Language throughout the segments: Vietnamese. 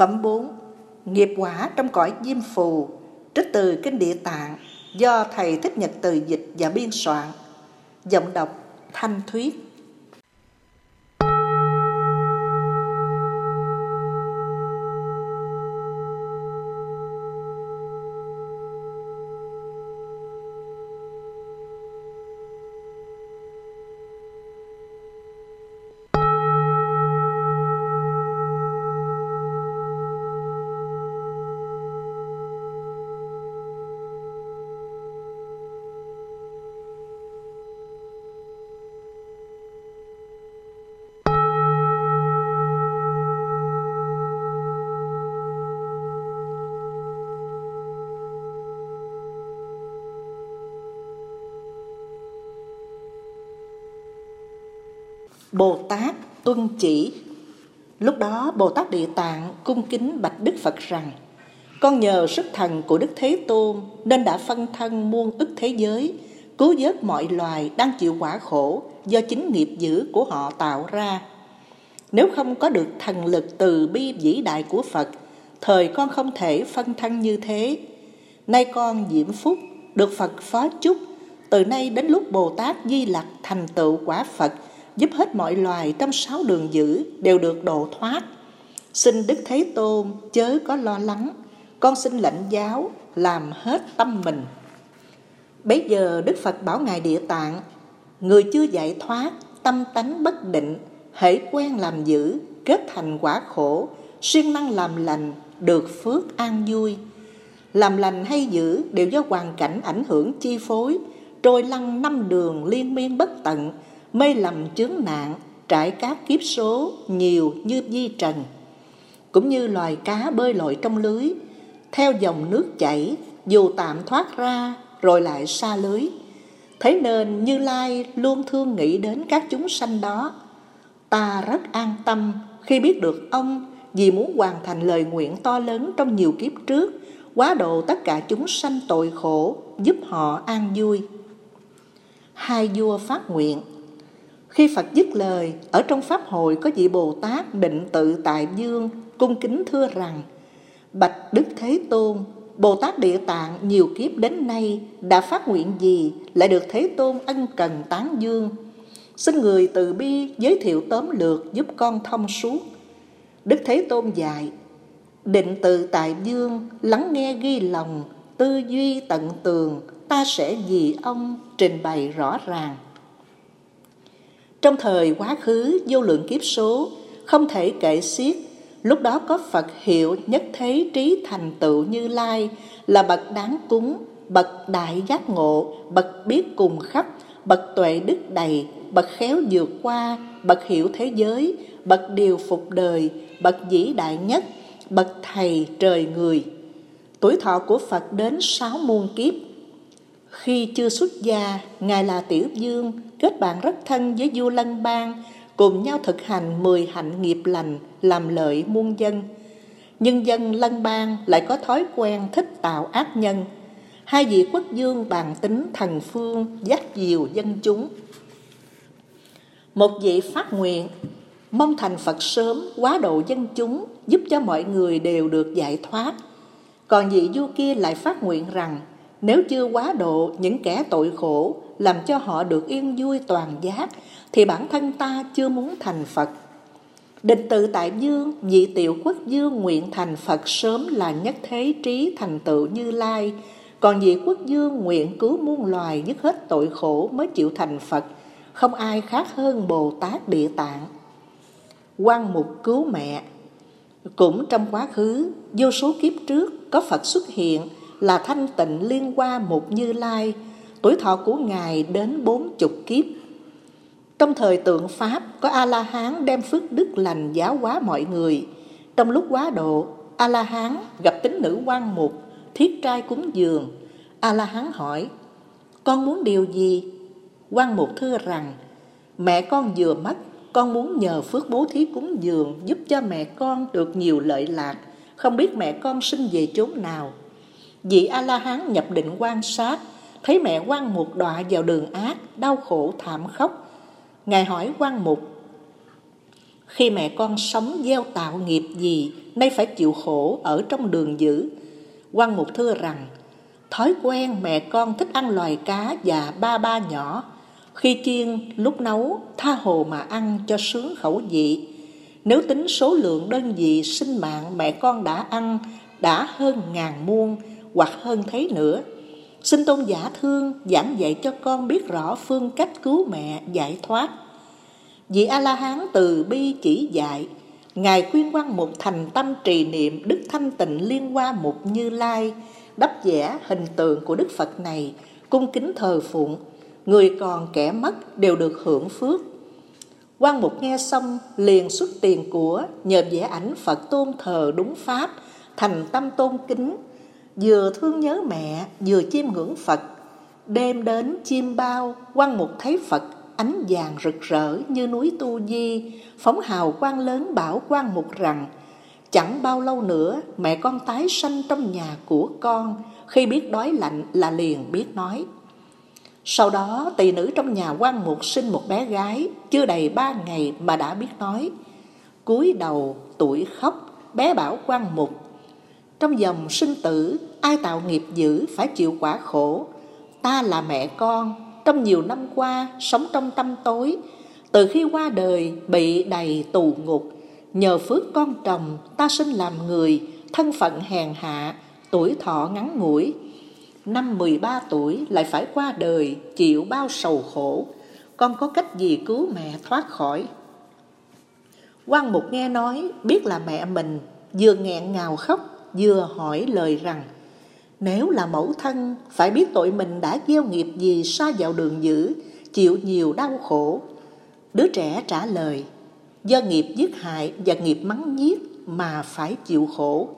Phẩm 4. Nghiệp quả trong cõi diêm phù, Trích từ Kinh Địa Tạng Do Thầy Thích Nhật Từ dịch và biên soạn Giọng đọc Thanh Thuyết Bồ Tát tuân chỉ. Lúc đó, Bồ Tát Địa Tạng cung kính bạch Đức Phật rằng, Con nhờ sức thần của Đức Thế Tôn nên đã phân thân muôn ức thế giới, Cứu vớt mọi loài đang chịu quả khổ do chính nghiệp dữ của họ tạo ra. Nếu không có được thần lực từ bi vĩ đại của Phật, Thời con không thể phân thân như thế. Nay con diễm phúc, được Phật phó chúc. Từ nay đến lúc Bồ Tát Di Lặc thành tựu quả Phật giúp hết mọi loài trong sáu đường dữ đều được độ thoát. Xin Đức Thế Tôn chớ có lo lắng, con xin lãnh giáo làm hết tâm mình. Bấy giờ Đức Phật bảo Ngài Địa Tạng, người chưa giải thoát, tâm tánh bất định, hễ quen làm dữ, kết thành quả khổ, siêng năng làm lành, được phước an vui. Làm lành hay dữ đều do hoàn cảnh ảnh hưởng chi phối, trôi lăn năm đường liên miên bất tận, mê lầm chướng nạn trải các kiếp số nhiều như di trần. Cũng như loài cá bơi lội trong lưới, theo dòng nước chảy, dù tạm thoát ra, rồi lại xa lưới. Thế nên như lai luôn thương nghĩ đến các chúng sanh đó. Ta rất an tâm khi biết được ông vì muốn hoàn thành lời nguyện to lớn trong nhiều kiếp trước, quá độ tất cả chúng sanh tội khổ, giúp họ an vui. Hai vua phát nguyện khi Phật dứt lời, ở trong Pháp hội có vị Bồ Tát định tự tại dương, cung kính thưa rằng, Bạch Đức Thế Tôn, Bồ Tát Địa Tạng nhiều kiếp đến nay đã phát nguyện gì lại được Thế Tôn ân cần tán dương. Xin người từ bi giới thiệu tóm lược giúp con thông suốt. Đức Thế Tôn dạy, định tự tại dương, lắng nghe ghi lòng, tư duy tận tường, ta sẽ vì ông trình bày rõ ràng. Trong thời quá khứ vô lượng kiếp số, không thể kể xiết, lúc đó có Phật hiệu nhất thế trí thành tựu như lai là bậc đáng cúng, bậc đại giác ngộ, bậc biết cùng khắp, bậc tuệ đức đầy, bậc khéo vượt qua, bậc hiểu thế giới, bậc điều phục đời, bậc dĩ đại nhất, bậc thầy trời người. Tuổi thọ của Phật đến sáu muôn kiếp. Khi chưa xuất gia, Ngài là Tiểu Dương, kết bạn rất thân với vua Lân Bang, cùng nhau thực hành mười hạnh nghiệp lành, làm lợi muôn dân. Nhân dân Lân Bang lại có thói quen thích tạo ác nhân. Hai vị quốc dương bàn tính thần phương, dắt diều dân chúng. Một vị phát nguyện, mong thành Phật sớm quá độ dân chúng, giúp cho mọi người đều được giải thoát. Còn vị vua kia lại phát nguyện rằng, nếu chưa quá độ những kẻ tội khổ làm cho họ được yên vui toàn giác thì bản thân ta chưa muốn thành Phật. Định tự tại dương, vị tiểu quốc dương nguyện thành Phật sớm là nhất thế trí thành tựu như lai, còn vị quốc dương nguyện cứu muôn loài dứt hết tội khổ mới chịu thành Phật, không ai khác hơn Bồ Tát Địa Tạng. Quan mục cứu mẹ Cũng trong quá khứ, vô số kiếp trước có Phật xuất hiện là thanh tịnh liên qua một như lai, tuổi thọ của Ngài đến bốn chục kiếp. Trong thời tượng Pháp, có A-la-hán đem phước đức lành giáo hóa mọi người. Trong lúc quá độ, A-la-hán gặp tính nữ quan mục, thiết trai cúng dường. A-la-hán hỏi, con muốn điều gì? Quan mục thưa rằng, mẹ con vừa mất, con muốn nhờ phước bố thí cúng dường giúp cho mẹ con được nhiều lợi lạc, không biết mẹ con sinh về chốn nào. Vị A-la-hán nhập định quan sát, thấy mẹ quan mục đọa vào đường ác, đau khổ thảm khốc. Ngài hỏi quan mục, khi mẹ con sống gieo tạo nghiệp gì nay phải chịu khổ ở trong đường dữ. quan Mục thưa rằng, thói quen mẹ con thích ăn loài cá và ba ba nhỏ, khi chiên lúc nấu tha hồ mà ăn cho sướng khẩu vị. Nếu tính số lượng đơn vị sinh mạng mẹ con đã ăn đã hơn ngàn muôn hoặc hơn thế nữa. Xin tôn giả thương giảng dạy cho con biết rõ phương cách cứu mẹ giải thoát. Vị A-la-hán từ bi chỉ dạy, Ngài khuyên quan một thành tâm trì niệm Đức Thanh Tịnh Liên Hoa Mục Như Lai, đắp vẽ hình tượng của Đức Phật này, cung kính thờ phụng, người còn kẻ mất đều được hưởng phước. quan Mục nghe xong liền xuất tiền của nhờ vẽ ảnh Phật tôn thờ đúng pháp, thành tâm tôn kính, vừa thương nhớ mẹ vừa chiêm ngưỡng Phật. Đêm đến chiêm bao, quan Mục thấy Phật ánh vàng rực rỡ như núi Tu Di, phóng hào quang lớn bảo quan Mục rằng Chẳng bao lâu nữa mẹ con tái sanh trong nhà của con Khi biết đói lạnh là liền biết nói Sau đó tỳ nữ trong nhà quan mục sinh một bé gái Chưa đầy ba ngày mà đã biết nói cúi đầu tuổi khóc bé bảo quan mục trong dòng sinh tử, ai tạo nghiệp dữ phải chịu quả khổ. Ta là mẹ con, trong nhiều năm qua sống trong tâm tối. Từ khi qua đời, bị đầy tù ngục. Nhờ phước con chồng ta sinh làm người, Thân phận hèn hạ, Tuổi thọ ngắn ngủi. Năm 13 tuổi lại phải qua đời, Chịu bao sầu khổ. Con có cách gì cứu mẹ thoát khỏi? Quan Mục nghe nói, Biết là mẹ mình, Vừa nghẹn ngào khóc Vừa hỏi lời rằng Nếu là mẫu thân Phải biết tội mình đã gieo nghiệp gì Sa vào đường dữ Chịu nhiều đau khổ Đứa trẻ trả lời do nghiệp giết hại và nghiệp mắng nhiếc mà phải chịu khổ.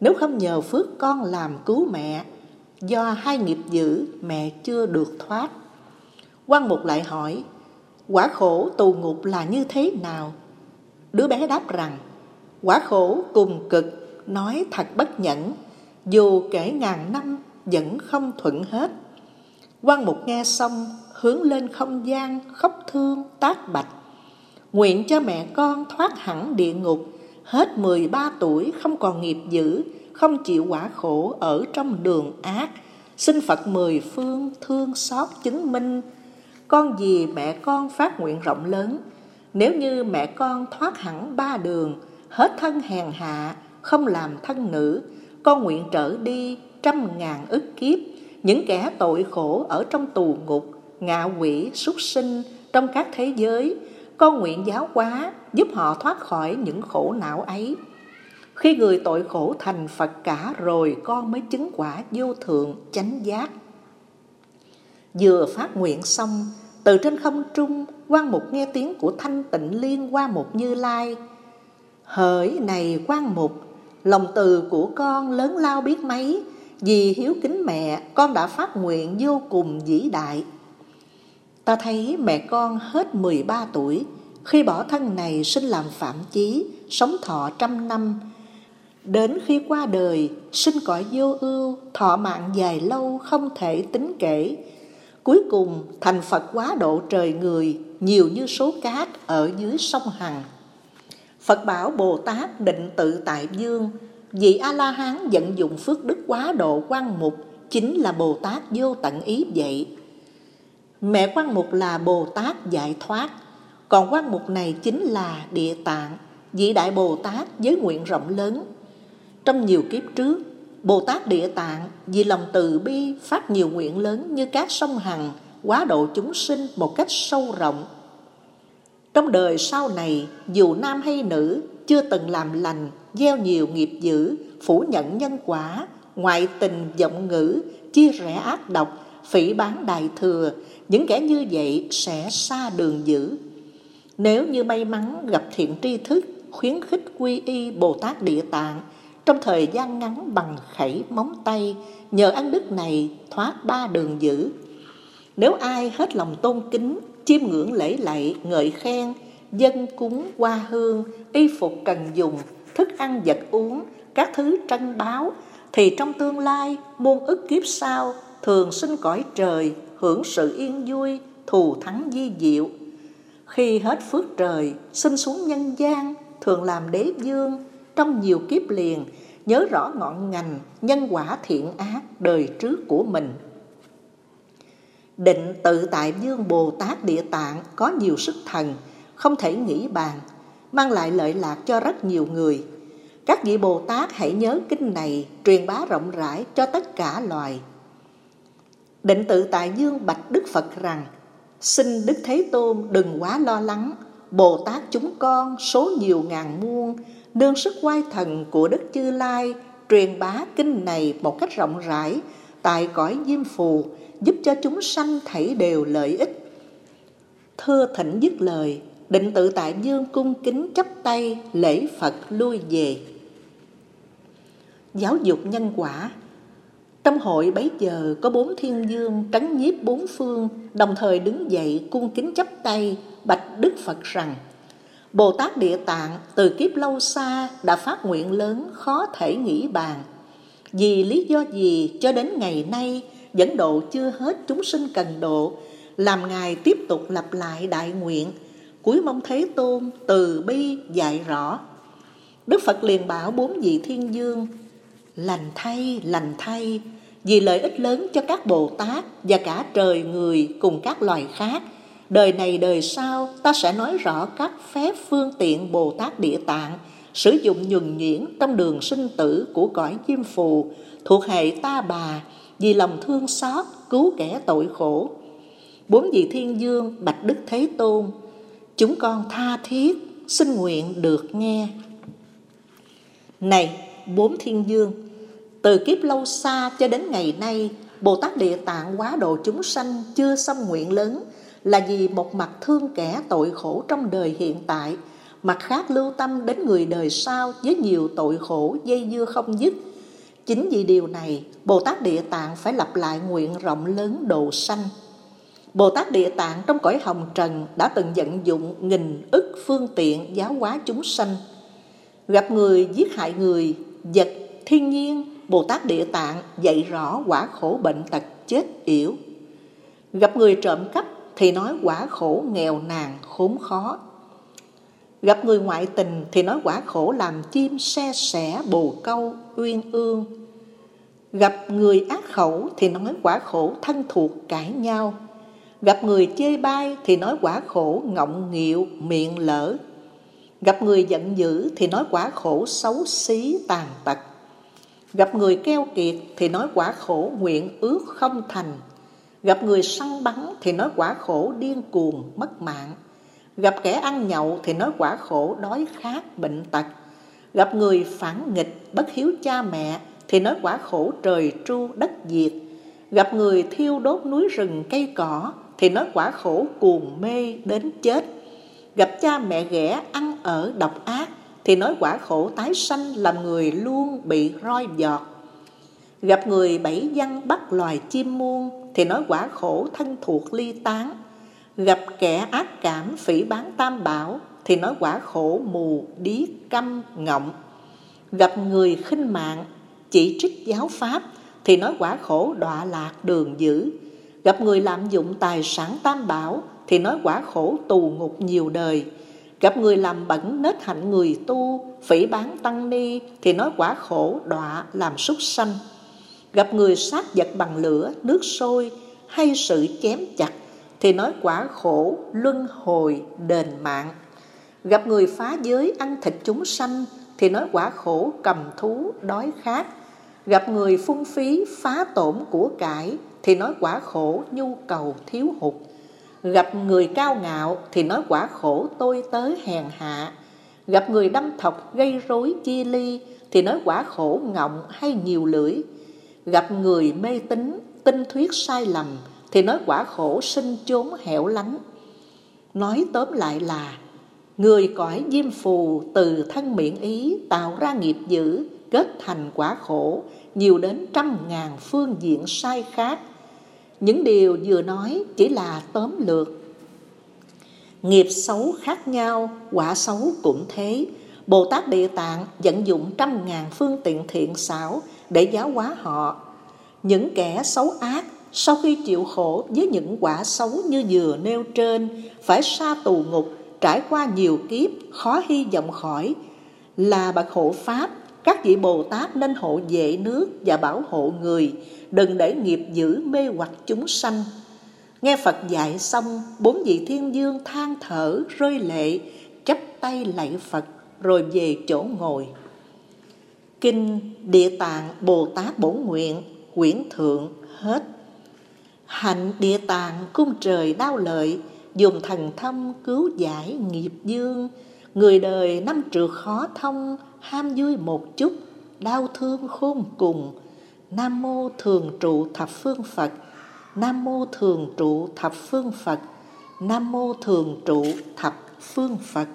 Nếu không nhờ phước con làm cứu mẹ, do hai nghiệp dữ mẹ chưa được thoát. quan Mục lại hỏi, quả khổ tù ngục là như thế nào? Đứa bé đáp rằng, quả khổ cùng cực, nói thật bất nhẫn, dù kể ngàn năm vẫn không thuận hết. quan Mục nghe xong, hướng lên không gian, khóc thương, tác bạch. Nguyện cho mẹ con thoát hẳn địa ngục, hết 13 tuổi không còn nghiệp dữ, không chịu quả khổ ở trong đường ác. Xin Phật mười phương thương xót chứng minh, con gì mẹ con phát nguyện rộng lớn. Nếu như mẹ con thoát hẳn ba đường, hết thân hèn hạ, không làm thân nữ, con nguyện trở đi trăm ngàn ức kiếp, những kẻ tội khổ ở trong tù ngục, ngạ quỷ, súc sinh, trong các thế giới, con nguyện giáo hóa giúp họ thoát khỏi những khổ não ấy. Khi người tội khổ thành Phật cả rồi con mới chứng quả vô thượng chánh giác. Vừa phát nguyện xong, từ trên không trung, quan mục nghe tiếng của thanh tịnh liên qua một như lai. Hỡi này quan mục, lòng từ của con lớn lao biết mấy, vì hiếu kính mẹ, con đã phát nguyện vô cùng vĩ đại. Ta thấy mẹ con hết 13 tuổi, khi bỏ thân này sinh làm phạm chí, sống thọ trăm năm. Đến khi qua đời, sinh cõi vô ưu, thọ mạng dài lâu không thể tính kể. Cuối cùng thành Phật quá độ trời người, nhiều như số cát ở dưới sông Hằng. Phật bảo Bồ Tát định tự tại dương, vị A-la-hán vận dụng phước đức quá độ quan mục, chính là Bồ Tát vô tận ý vậy. Mẹ quan mục là Bồ Tát giải thoát, còn quan mục này chính là địa tạng, vị đại Bồ Tát với nguyện rộng lớn. Trong nhiều kiếp trước, Bồ Tát địa tạng vì lòng từ bi phát nhiều nguyện lớn như các sông Hằng, quá độ chúng sinh một cách sâu rộng. Trong đời sau này, dù nam hay nữ, chưa từng làm lành, gieo nhiều nghiệp dữ, phủ nhận nhân quả, ngoại tình giọng ngữ, chia rẽ ác độc, phỉ bán đại thừa, những kẻ như vậy sẽ xa đường dữ nếu như may mắn gặp thiện tri thức, khuyến khích quy y Bồ Tát Địa Tạng, trong thời gian ngắn bằng khẩy móng tay, nhờ ăn đức này thoát ba đường dữ. Nếu ai hết lòng tôn kính, chiêm ngưỡng lễ lạy, ngợi khen, dân cúng hoa hương, y phục cần dùng, thức ăn vật uống, các thứ tranh báo, thì trong tương lai, muôn ức kiếp sau, thường sinh cõi trời, hưởng sự yên vui, thù thắng di diệu, khi hết phước trời, sinh xuống nhân gian, thường làm đế dương, trong nhiều kiếp liền, nhớ rõ ngọn ngành, nhân quả thiện ác đời trước của mình. Định tự tại dương Bồ Tát Địa Tạng có nhiều sức thần, không thể nghĩ bàn, mang lại lợi lạc cho rất nhiều người. Các vị Bồ Tát hãy nhớ kinh này truyền bá rộng rãi cho tất cả loài. Định tự tại dương bạch Đức Phật rằng, xin Đức Thế Tôn đừng quá lo lắng, Bồ Tát chúng con số nhiều ngàn muôn, nương sức quay thần của Đức Chư Lai, truyền bá kinh này một cách rộng rãi, tại cõi diêm phù, giúp cho chúng sanh thảy đều lợi ích. Thưa thỉnh dứt lời, định tự tại dương cung kính chấp tay lễ Phật lui về. Giáo dục nhân quả Trong hội bấy giờ có bốn thiên dương trấn nhiếp bốn phương, đồng thời đứng dậy cung kính chấp tay, bạch Đức Phật rằng Bồ Tát Địa Tạng từ kiếp lâu xa đã phát nguyện lớn khó thể nghĩ bàn. Vì lý do gì cho đến ngày nay dẫn độ chưa hết chúng sinh cần độ, làm Ngài tiếp tục lặp lại đại nguyện, cuối mong Thế Tôn từ bi dạy rõ. Đức Phật liền bảo bốn vị thiên dương, lành thay, lành thay, vì lợi ích lớn cho các Bồ Tát và cả trời người cùng các loài khác. Đời này đời sau ta sẽ nói rõ các phép phương tiện Bồ Tát Địa Tạng sử dụng nhuần nhuyễn trong đường sinh tử của cõi chim phù thuộc hệ ta bà vì lòng thương xót cứu kẻ tội khổ. Bốn vị thiên dương bạch đức thế tôn, chúng con tha thiết xin nguyện được nghe. Này bốn thiên dương, từ kiếp lâu xa cho đến ngày nay, Bồ Tát Địa Tạng quá độ chúng sanh chưa xong nguyện lớn là vì một mặt thương kẻ tội khổ trong đời hiện tại, mặt khác lưu tâm đến người đời sau với nhiều tội khổ dây dưa không dứt. Chính vì điều này, Bồ Tát Địa Tạng phải lặp lại nguyện rộng lớn độ sanh. Bồ Tát Địa Tạng trong cõi hồng trần đã từng vận dụng nghìn ức phương tiện giáo hóa chúng sanh. Gặp người giết hại người, vật, thiên nhiên, Bồ Tát Địa Tạng dạy rõ quả khổ bệnh tật chết yểu. Gặp người trộm cắp thì nói quả khổ nghèo nàn khốn khó. Gặp người ngoại tình thì nói quả khổ làm chim xe sẻ bồ câu uyên ương. Gặp người ác khẩu thì nói quả khổ thân thuộc cãi nhau. Gặp người chê bai thì nói quả khổ ngọng nghịu miệng lỡ. Gặp người giận dữ thì nói quả khổ xấu xí tàn tật. Gặp người keo kiệt thì nói quả khổ nguyện ước không thành. Gặp người săn bắn thì nói quả khổ điên cuồng mất mạng. Gặp kẻ ăn nhậu thì nói quả khổ, đói khát, bệnh tật. Gặp người phản nghịch, bất hiếu cha mẹ thì nói quả khổ, trời tru đất diệt. Gặp người thiêu đốt núi rừng, cây cỏ thì nói quả khổ, cuồng mê đến chết. Gặp cha mẹ ghẻ, ăn ở, độc ác thì nói quả khổ, tái sanh, làm người luôn bị roi giọt. Gặp người bảy văn bắt loài chim muôn thì nói quả khổ, thân thuộc ly tán. Gặp kẻ ác cảm phỉ bán tam bảo thì nói quả khổ mù đí câm ngọng. Gặp người khinh mạng chỉ trích giáo pháp thì nói quả khổ đọa lạc đường dữ. Gặp người lạm dụng tài sản tam bảo thì nói quả khổ tù ngục nhiều đời. Gặp người làm bẩn nết hạnh người tu, phỉ bán tăng ni thì nói quả khổ đọa làm súc sanh. Gặp người sát vật bằng lửa, nước sôi hay sự chém chặt thì nói quả khổ luân hồi đền mạng. Gặp người phá giới ăn thịt chúng sanh thì nói quả khổ cầm thú đói khát. Gặp người phung phí phá tổn của cải thì nói quả khổ nhu cầu thiếu hụt. Gặp người cao ngạo thì nói quả khổ tôi tới hèn hạ. Gặp người đâm thọc gây rối chia ly thì nói quả khổ ngọng hay nhiều lưỡi. Gặp người mê tín, tinh thuyết sai lầm thì nói quả khổ sinh chốn hẻo lánh. Nói tóm lại là người cõi diêm phù từ thân miệng ý tạo ra nghiệp dữ kết thành quả khổ nhiều đến trăm ngàn phương diện sai khác những điều vừa nói chỉ là tóm lược. Nghiệp xấu khác nhau, quả xấu cũng thế. Bồ Tát Địa Tạng vận dụng trăm ngàn phương tiện thiện xảo để giáo hóa họ. Những kẻ xấu ác sau khi chịu khổ với những quả xấu như vừa nêu trên, phải xa tù ngục, trải qua nhiều kiếp, khó hy vọng khỏi, là bậc hộ pháp các vị bồ tát nên hộ vệ nước và bảo hộ người đừng để nghiệp dữ mê hoặc chúng sanh. Nghe phật dạy xong bốn vị thiên dương than thở rơi lệ chắp tay lạy phật rồi về chỗ ngồi. Kinh địa tạng bồ tát bổn nguyện quyển thượng hết hạnh địa tạng cung trời đau lợi, dùng thần thâm cứu giải nghiệp dương. Người đời năm trượt khó thông, ham vui một chút, đau thương khôn cùng. Nam mô thường trụ thập phương phật, nam mô thường trụ thập phương phật, nam mô thường trụ thập phương phật.